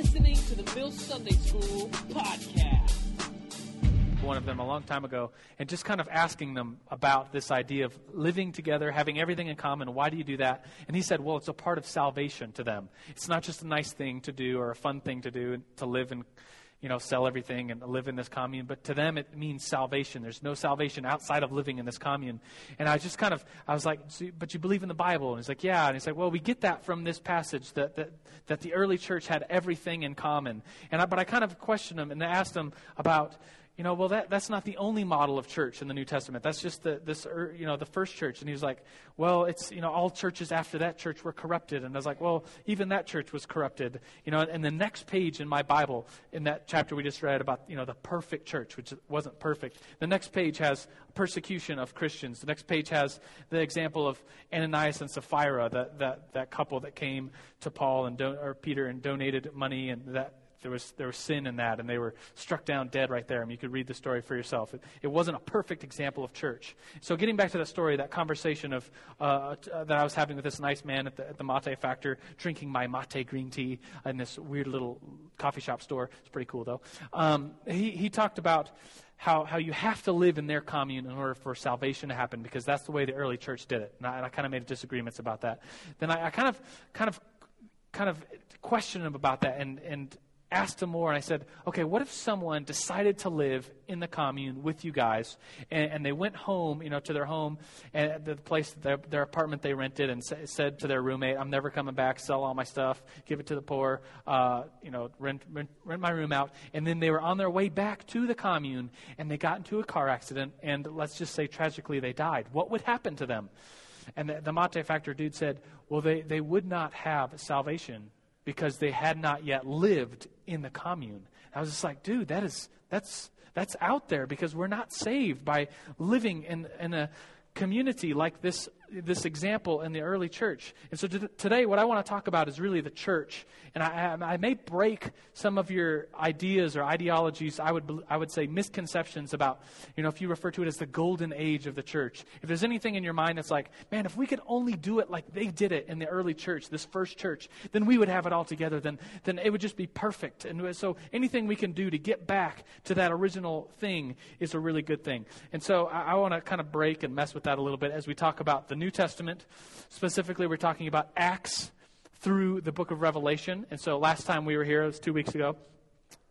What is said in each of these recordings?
listening to the Mill Sunday School podcast. One of them a long time ago, and just kind of asking them about this idea of living together, having everything in common. Why do you do that? And he said, well, it's a part of salvation to them. It's not just a nice thing to do or a fun thing to do to live in you know, sell everything and live in this commune. But to them, it means salvation. There's no salvation outside of living in this commune. And I just kind of, I was like, so, but you believe in the Bible? And he's like, yeah. And he's like, well, we get that from this passage that, that, that the early church had everything in common. And I, but I kind of questioned him and asked him about, you know, well, that, that's not the only model of church in the New Testament. That's just the, this, er, you know, the first church. And he was like, well, it's, you know, all churches after that church were corrupted. And I was like, well, even that church was corrupted. You know, and the next page in my Bible, in that chapter we just read about, you know, the perfect church, which wasn't perfect, the next page has persecution of Christians. The next page has the example of Ananias and Sapphira, that, that, that couple that came to Paul and, don- or Peter and donated money and that there was, there was sin in that, and they were struck down dead right there. Mean, you could read the story for yourself. It, it wasn't a perfect example of church. So, getting back to that story, that conversation of, uh, uh, that I was having with this nice man at the, at the mate factor, drinking my mate green tea in this weird little coffee shop store. It's pretty cool, though. Um, he, he talked about how, how you have to live in their commune in order for salvation to happen because that's the way the early church did it. And I, and I kind of made disagreements about that. Then I, I kind of, kind of, kind of questioned him about that and, and asked him more, and I said, okay, what if someone decided to live in the commune with you guys, and, and they went home, you know, to their home, and the place, their, their apartment they rented, and sa- said to their roommate, I'm never coming back, sell all my stuff, give it to the poor, uh, you know, rent, rent, rent my room out, and then they were on their way back to the commune, and they got into a car accident, and let's just say tragically they died. What would happen to them? And the, the Mate Factor dude said, well, they, they would not have salvation because they had not yet lived in the commune. I was just like, dude, that is that's that's out there because we're not saved by living in, in a community like this this example in the early church. And so today, what I want to talk about is really the church. And I, I, may break some of your ideas or ideologies, I would, I would say misconceptions about, you know, if you refer to it as the golden age of the church. If there's anything in your mind that's like, man, if we could only do it like they did it in the early church, this first church, then we would have it all together. Then, then it would just be perfect. And so anything we can do to get back to that original thing is a really good thing. And so I, I want to kind of break and mess with that a little bit as we talk about the New Testament. Specifically, we're talking about Acts through the book of Revelation. And so last time we were here, it was two weeks ago,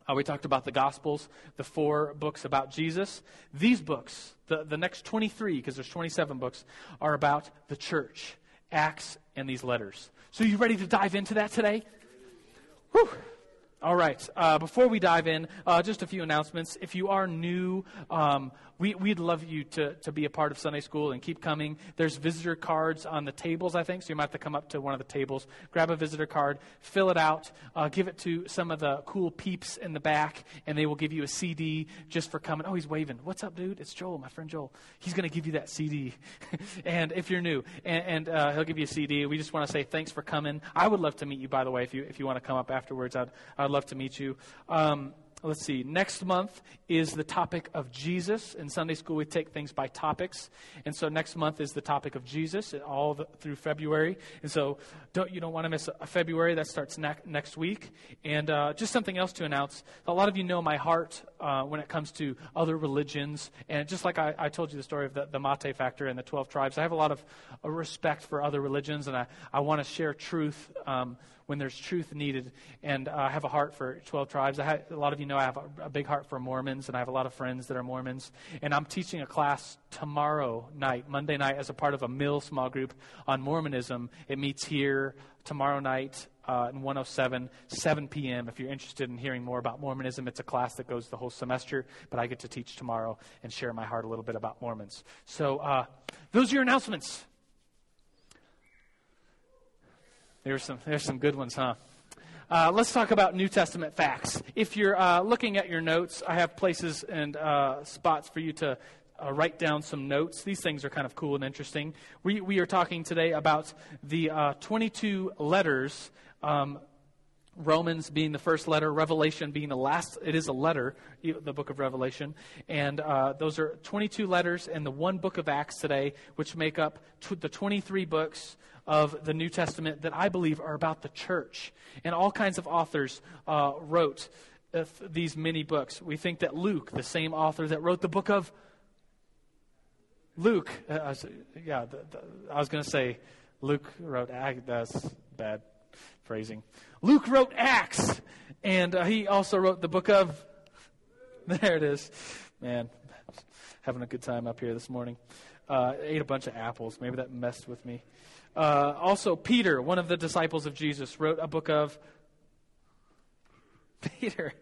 uh, we talked about the Gospels, the four books about Jesus. These books, the, the next 23, because there's 27 books, are about the church, Acts, and these letters. So you ready to dive into that today? Whew. All right. Uh, before we dive in, uh, just a few announcements. If you are new, um, we, would love you to, to be a part of Sunday school and keep coming. There's visitor cards on the tables, I think, so you might have to come up to one of the tables, grab a visitor card, fill it out, uh, give it to some of the cool peeps in the back, and they will give you a CD just for coming. Oh, he's waving. What's up, dude? It's Joel, my friend Joel. He's going to give you that CD. and if you're new, and, and uh, he'll give you a CD. We just want to say thanks for coming. I would love to meet you, by the way, if you, if you want to come up afterwards. I'd, I'd love to meet you. Um, let's see, next month is the topic of Jesus. In Sunday school, we take things by topics. And so next month is the topic of Jesus all the, through February. And so don't, you don't want to miss a February. That starts ne- next week. And uh, just something else to announce. A lot of you know my heart uh, when it comes to other religions. And just like I, I told you the story of the, the Mate factor and the 12 tribes, I have a lot of respect for other religions. And I, I want to share truth um, when there's truth needed. And uh, I have a heart for 12 tribes. A lot of you know I have a, a, big heart for Mormons, and I have a lot of friends that are Mormons. And I'm teaching a class tomorrow night, Monday night, as a part of a Mill small group on Mormonism. It meets here tomorrow night uh, in 107, 7 p.m. If you're interested in hearing more about Mormonism, it's a class that goes the whole semester, but I get to teach tomorrow and share my heart a little bit about Mormons. So uh, those are your announcements. There's some, there's some good ones, huh? Uh, let's talk about New Testament facts. If you're uh, looking at your notes, I have places and uh, spots for you to uh, write down some notes. These things are kind of cool and interesting. We, we are talking today about the uh, 22 letters um, Romans being the first letter, Revelation being the last. It is a letter, the book of Revelation. And uh, those are 22 letters and the one book of Acts today, which make up the 23 books of the New Testament that I believe are about the church. And all kinds of authors uh, wrote uh, these many books. We think that Luke, the same author that wrote the book of Luke, uh, yeah, the, the, I was going to say Luke wrote, that's bad phrasing. Luke wrote Acts, and uh, he also wrote the book of. There it is. Man, having a good time up here this morning. Uh, ate a bunch of apples. Maybe that messed with me. Uh, also, Peter, one of the disciples of Jesus, wrote a book of. Peter.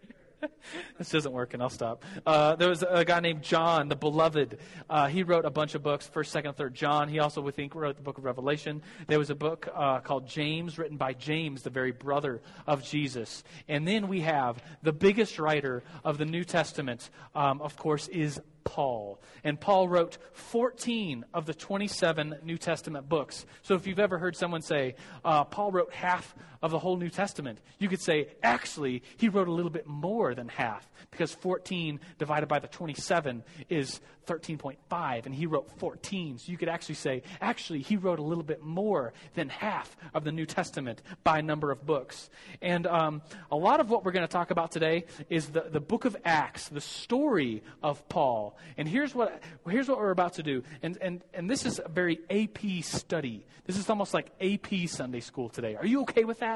this isn't working. I'll stop. Uh, there was a guy named John, the beloved. Uh, he wrote a bunch of books, first, second, third John. He also, we think, wrote the book of Revelation. There was a book uh, called James, written by James, the very brother of Jesus. And then we have the biggest writer of the New Testament, um, of course, is Paul. And Paul wrote 14 of the 27 New Testament books. So if you've ever heard someone say, uh, Paul wrote half of the whole New Testament, you could say, actually, he wrote a little bit more than half, because 14 divided by the 27 is 13.5, and he wrote 14. So you could actually say, actually, he wrote a little bit more than half of the New Testament by number of books. And um, a lot of what we're going to talk about today is the, the book of Acts, the story of Paul. And here's what, here's what we're about to do. And, and, and this is a very AP study. This is almost like AP Sunday school today. Are you okay with that?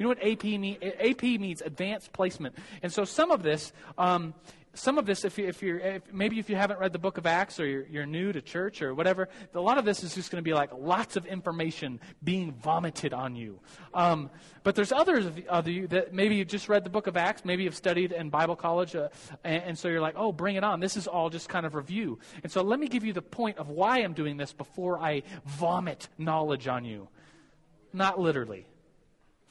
You know what AP means? AP means advanced placement. And so some of this, um, some of this, if, you, if you're if, maybe if you haven't read the book of Acts or you're, you're new to church or whatever, a lot of this is just going to be like lots of information being vomited on you. Um, but there's others of you that maybe you just read the book of Acts, maybe you've studied in Bible college, uh, and, and so you're like, oh, bring it on. This is all just kind of review. And so let me give you the point of why I'm doing this before I vomit knowledge on you. Not literally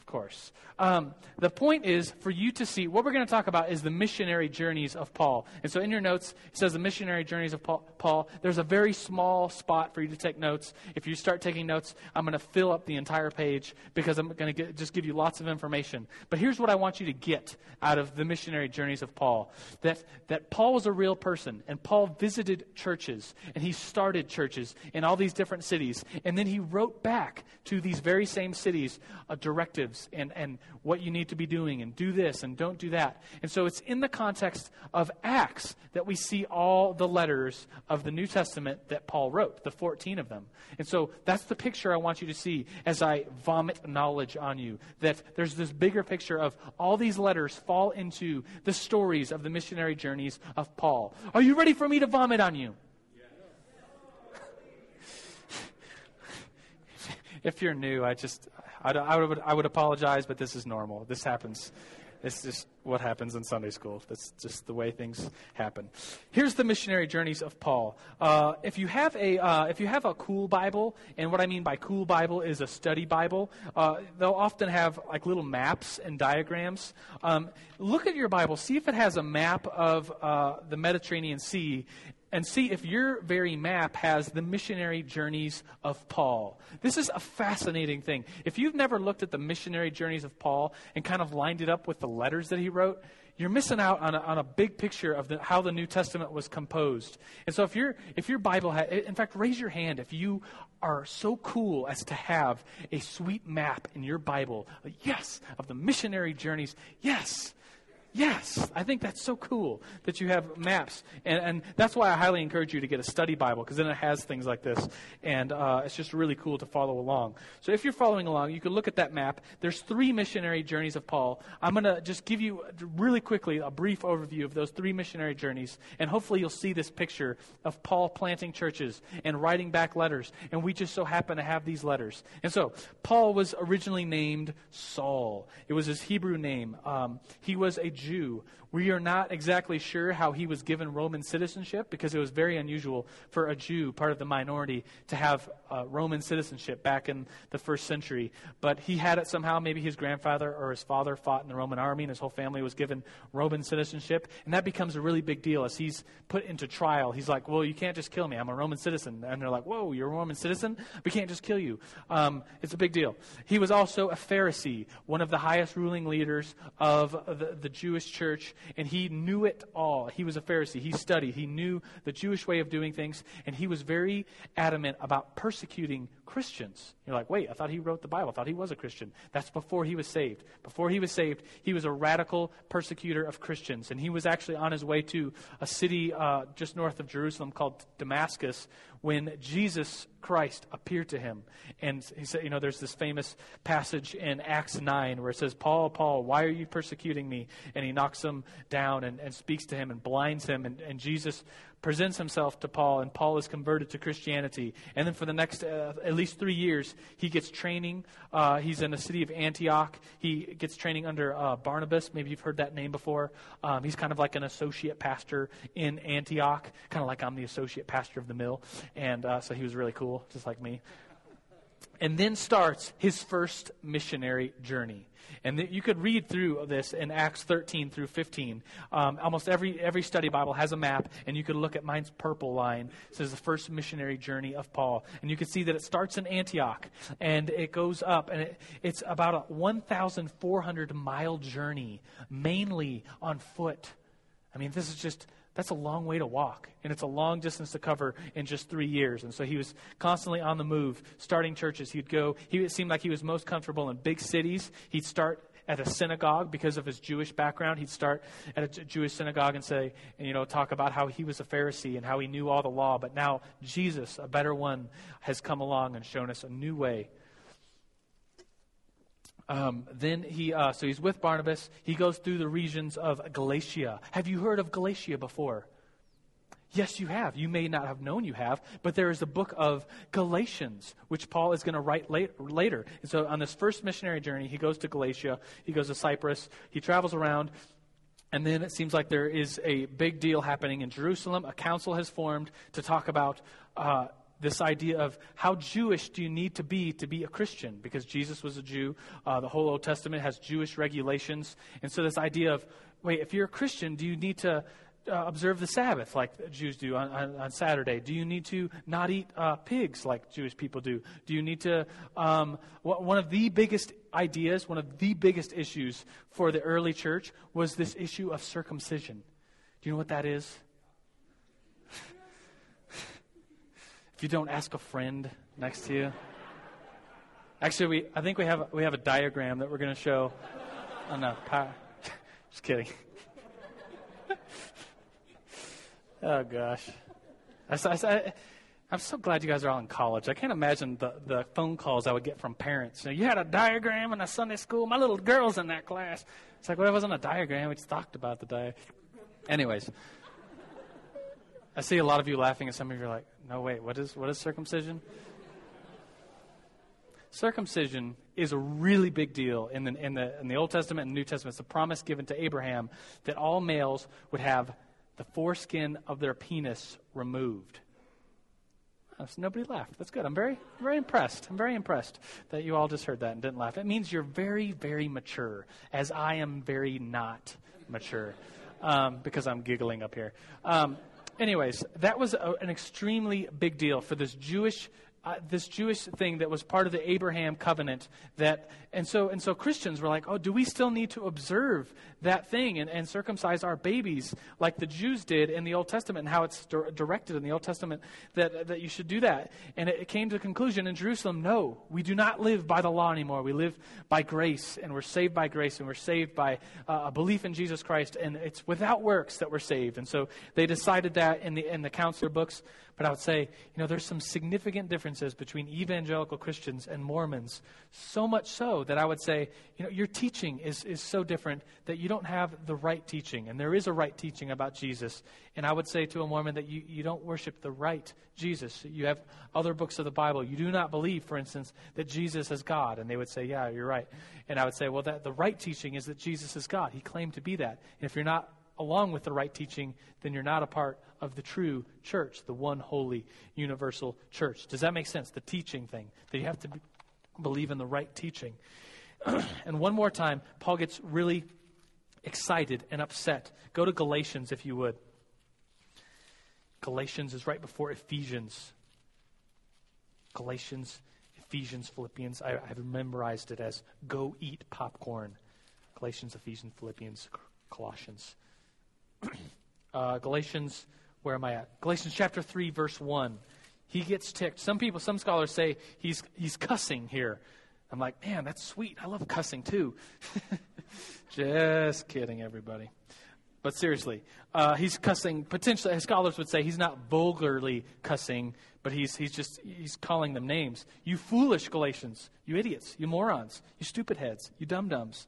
course. Um, the point is for you to see what we're going to talk about is the missionary journeys of Paul. And so in your notes, it says the missionary journeys of Paul. There's a very small spot for you to take notes. If you start taking notes, I'm going to fill up the entire page because I'm going to just give you lots of information. But here's what I want you to get out of the missionary journeys of Paul that, that Paul was a real person, and Paul visited churches, and he started churches in all these different cities. And then he wrote back to these very same cities uh, and, and what you need to be doing and do this and don't do that. And so it's in the context of Acts that we see all the letters of the New Testament that Paul wrote, the 14 of them. And so that's the picture I want you to see as I vomit knowledge on you. That there's this bigger picture of all these letters fall into the stories of the missionary journeys of Paul. Are you ready for me to vomit on you? if you're new, I just I, I, would, I would apologize, but this is normal. This happens. It's just what happens in Sunday school. That's just the way things happen. Here's the missionary journeys of Paul. Uh, if you have a uh, if you have a cool Bible, and what I mean by cool Bible is a study Bible, uh, they'll often have like little maps and diagrams. Um, look at your Bible, see if it has a map of uh, the Mediterranean Sea, and see if your very map has the missionary journeys of Paul. This is a fascinating thing. If you've never looked at the missionary journeys of Paul and kind of lined it up with the letters that he wrote, you're missing out on a, on a big picture of the, how the New Testament was composed. And so if, you if your Bible, in fact, raise your hand if you are so cool as to have a sweet map in your Bible, yes, of the missionary journeys, yes. Yes, I think that's so cool that you have maps. And, and that's why I highly encourage you to get a study Bible, because then it has things like this. And uh, it's just really cool to follow along. So if you're following along, you can look at that map. There's three missionary journeys of Paul. I'm going to just give you really quickly a brief overview of those three missionary journeys. And hopefully you'll see this picture of Paul planting churches and writing back letters. And we just so happen to have these letters. And so Paul was originally named Saul, it was his Hebrew name. Um, he was a Jew. We are not exactly sure how he was given Roman citizenship because it was very unusual for a Jew, part of the minority, to have uh, Roman citizenship back in the first century. But he had it somehow. Maybe his grandfather or his father fought in the Roman army and his whole family was given Roman citizenship. And that becomes a really big deal as he's put into trial. He's like, Well, you can't just kill me. I'm a Roman citizen. And they're like, Whoa, you're a Roman citizen? We can't just kill you. Um, it's a big deal. He was also a Pharisee, one of the highest ruling leaders of the, the church and he knew it all. He was a Pharisee. He studied. He knew the Jewish way of doing things, and he was very adamant about persecuting Christians. You're like, wait, I thought he wrote the Bible. I thought he was a Christian. That's before he was saved. Before he was saved, he was a radical persecutor of Christians, and he was actually on his way to a city uh, just north of Jerusalem called Damascus when Jesus Christ appeared to him. And he said, you know, there's this famous passage in Acts 9 where it says, Paul, Paul, why are you persecuting me? And he knocks him down and, and speaks to him and blinds him. And, and Jesus presents himself to Paul, and Paul is converted to Christianity. And then for the next uh, at least three years, he gets training. Uh, he's in the city of Antioch. He gets training under uh, Barnabas. Maybe you've heard that name before. Um, he's kind of like an associate pastor in Antioch, kind of like I'm the associate pastor of the mill. And uh, so he was really cool, just like me. And then starts his first missionary journey. And you could read through this in Acts 13 through 15. Um, almost every, every study Bible has a map, and you could look at mine's purple line. It says the first missionary journey of Paul. And you can see that it starts in Antioch, and it goes up, and it, it's about a 1,400 mile journey, mainly on foot. I mean, this is just that's a long way to walk, and it's a long distance to cover in just three years. And so he was constantly on the move, starting churches. He'd go, he, it seemed like he was most comfortable in big cities. He'd start at a synagogue because of his Jewish background. He'd start at a Jewish synagogue and say, and, you know, talk about how he was a Pharisee and how he knew all the law. But now Jesus, a better one, has come along and shown us a new way um, then he, uh, so he's with Barnabas. He goes through the regions of Galatia. Have you heard of Galatia before? Yes, you have. You may not have known you have, but there is a book of Galatians, which Paul is going to write late, later. And so on this first missionary journey, he goes to Galatia, he goes to Cyprus, he travels around, and then it seems like there is a big deal happening in Jerusalem. A council has formed to talk about uh, this idea of how Jewish do you need to be to be a Christian? Because Jesus was a Jew. Uh, the whole Old Testament has Jewish regulations. And so, this idea of, wait, if you're a Christian, do you need to uh, observe the Sabbath like Jews do on, on, on, Saturday? Do you need to not eat uh, pigs like Jewish people do? Do you need to. Um, one of the biggest ideas, one of the biggest issues for the early church was this issue of circumcision. Do you know what that is? If you don't ask a friend next to you. Actually, we, I think we have, we have a diagram that we're going to show on the power. Just kidding. oh, gosh. I, I, I'm so glad you guys are all in college. I can't imagine the, the phone calls I would get from parents. You, know, you had a diagram in a Sunday school. My little girl's in that class. It's like, well, it wasn't a diagram. We just talked about the diagram. Anyways, I see a lot of you laughing, and some of you are like, no, wait, what is, what is circumcision? circumcision is a really big deal in the, in, the, in the Old Testament and New Testament. It's a promise given to Abraham that all males would have the foreskin of their penis removed. Oh, so nobody laughed. That's good. I'm very, very impressed. I'm very impressed that you all just heard that and didn't laugh. It means you're very, very mature, as I am very not mature, um, because I'm giggling up here. Um, anyways, that was a, an extremely big deal for this Jewish uh, this Jewish thing that was part of the Abraham covenant that and so and so Christians were like, oh, do we still need to observe that thing and, and circumcise our babies like the Jews did in the Old Testament and how it's di- directed in the Old Testament that that you should do that? And it, it came to the conclusion in Jerusalem, no, we do not live by the law anymore. We live by grace, and we're saved by grace, and we're saved by uh, a belief in Jesus Christ, and it's without works that we're saved. And so they decided that in the in the counselor books. But I would say, you know, there's some significant differences between evangelical Christians and Mormons, so much so that I would say, you know, your teaching is, is so different that you don't have the right teaching. And there is a right teaching about Jesus. And I would say to a Mormon that you, you don't worship the right Jesus. You have other books of the Bible. You do not believe, for instance, that Jesus is God. And they would say, yeah, you're right. And I would say, well, that, the right teaching is that Jesus is God. He claimed to be that. And if you're not along with the right teaching, then you're not a part of the true church, the one holy universal church. Does that make sense? The teaching thing, that you have to be, believe in the right teaching. and one more time, Paul gets really excited and upset. Go to Galatians, if you would. Galatians is right before Ephesians. Galatians, Ephesians, Philippians. I, have memorized it as go eat popcorn. Galatians, Ephesians, Philippians, Colossians. uh, Galatians, where am I at? Galatians chapter 3, verse 1. He gets ticked. Some people, some scholars say he's, he's cussing here. I'm like, man, that's sweet. I love cussing too. Just kidding, everybody. But seriously, uh, he's cussing. Potentially, scholars would say he's not vulgarly cussing, but he's, he's just he's calling them names. You foolish Galatians, you idiots, you morons, you stupid heads, you dum dums.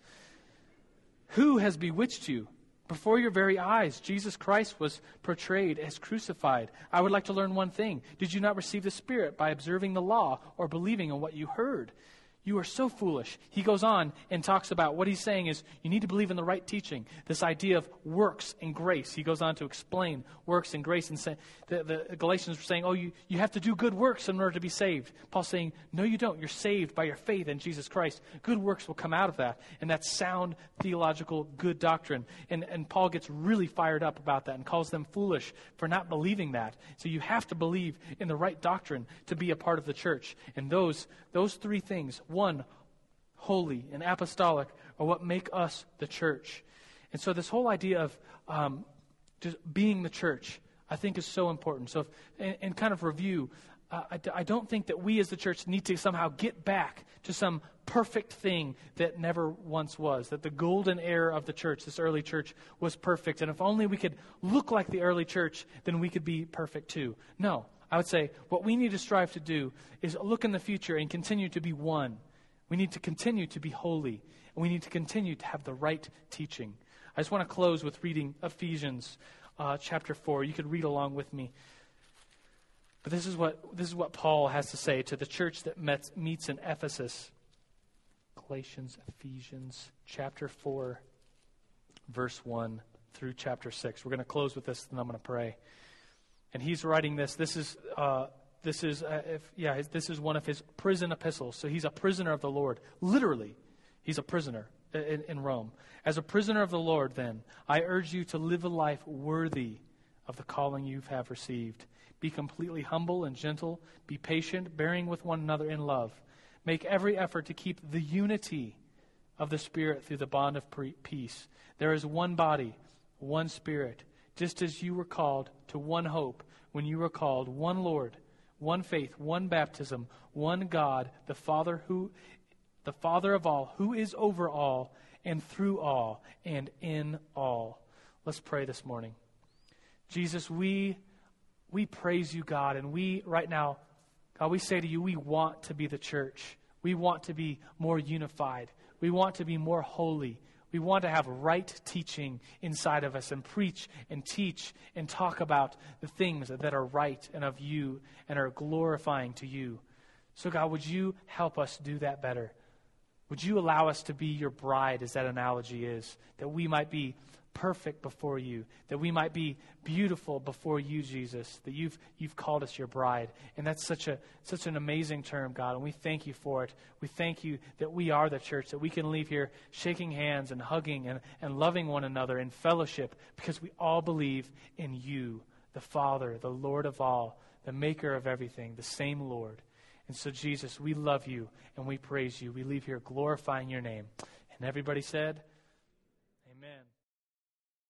Who has bewitched you? Before your very eyes, Jesus Christ was portrayed as crucified. I would like to learn one thing. Did you not receive the Spirit by observing the law or believing in what you heard? You are so foolish. He goes on and talks about what he's saying is you need to believe in the right teaching, this idea of works and grace. He goes on to explain works and grace and say, the, the Galatians were saying, oh, you, you have to do good works in order to be saved. Paul's saying, no, you don't. You're saved by your faith in Jesus Christ. Good works will come out of that. And that's sound theological good doctrine. And, and Paul gets really fired up about that and calls them foolish for not believing that. So you have to believe in the right doctrine to be a part of the church. And those, those three things, one, holy and apostolic, are what make us the church. And so, this whole idea of um, just being the church, I think, is so important. So, if, in, in kind of review, uh, I, I don't think that we as the church need to somehow get back to some perfect thing that never once was. That the golden era of the church, this early church, was perfect. And if only we could look like the early church, then we could be perfect too. No. I would say what we need to strive to do is look in the future and continue to be one we need to continue to be holy, and we need to continue to have the right teaching. I just want to close with reading Ephesians uh, chapter 4. You could read along with me. But this is what, this is what Paul has to say to the church that met, meets in Ephesus. Galatians, Ephesians chapter 4, verse 1 through chapter 6. We're going to close with this, and I'm going to pray. And he's writing this. This is uh, this is, uh, if, yeah, this is one of his prison epistles. So he's a prisoner of the Lord. Literally, he's a prisoner in, in Rome. As a prisoner of the Lord, then, I urge you to live a life worthy of the calling you have received. Be completely humble and gentle. Be patient, bearing with one another in love. Make every effort to keep the unity of the Spirit through the bond of peace. There is one body, one Spirit, just as you were called to one hope when you were called, one Lord one faith, one baptism, one God, the Father who the Father of all, who is over all and through all and in all. Let's pray this morning. Jesus, we we praise you, God, and we right now, God, we say to you, we want to be the church. We want to be more unified. We want to be more holy. We want to have right teaching inside of us and preach and teach and talk about the things that are right and of you and are glorifying to you. So, God, would you help us do that better? Would you allow us to be your bride, as that analogy is, that we might be perfect before you, that we might be beautiful before you, Jesus, that you've, you've called us your bride. And that's such, a, such an amazing term, God, and we thank you for it. We thank you that we are the church, that we can leave here shaking hands and hugging and, and loving one another in fellowship because we all believe in you, the Father, the Lord of all, the maker of everything, the same Lord. And so, Jesus, we love you and we praise you. We leave here glorifying your name. And everybody said.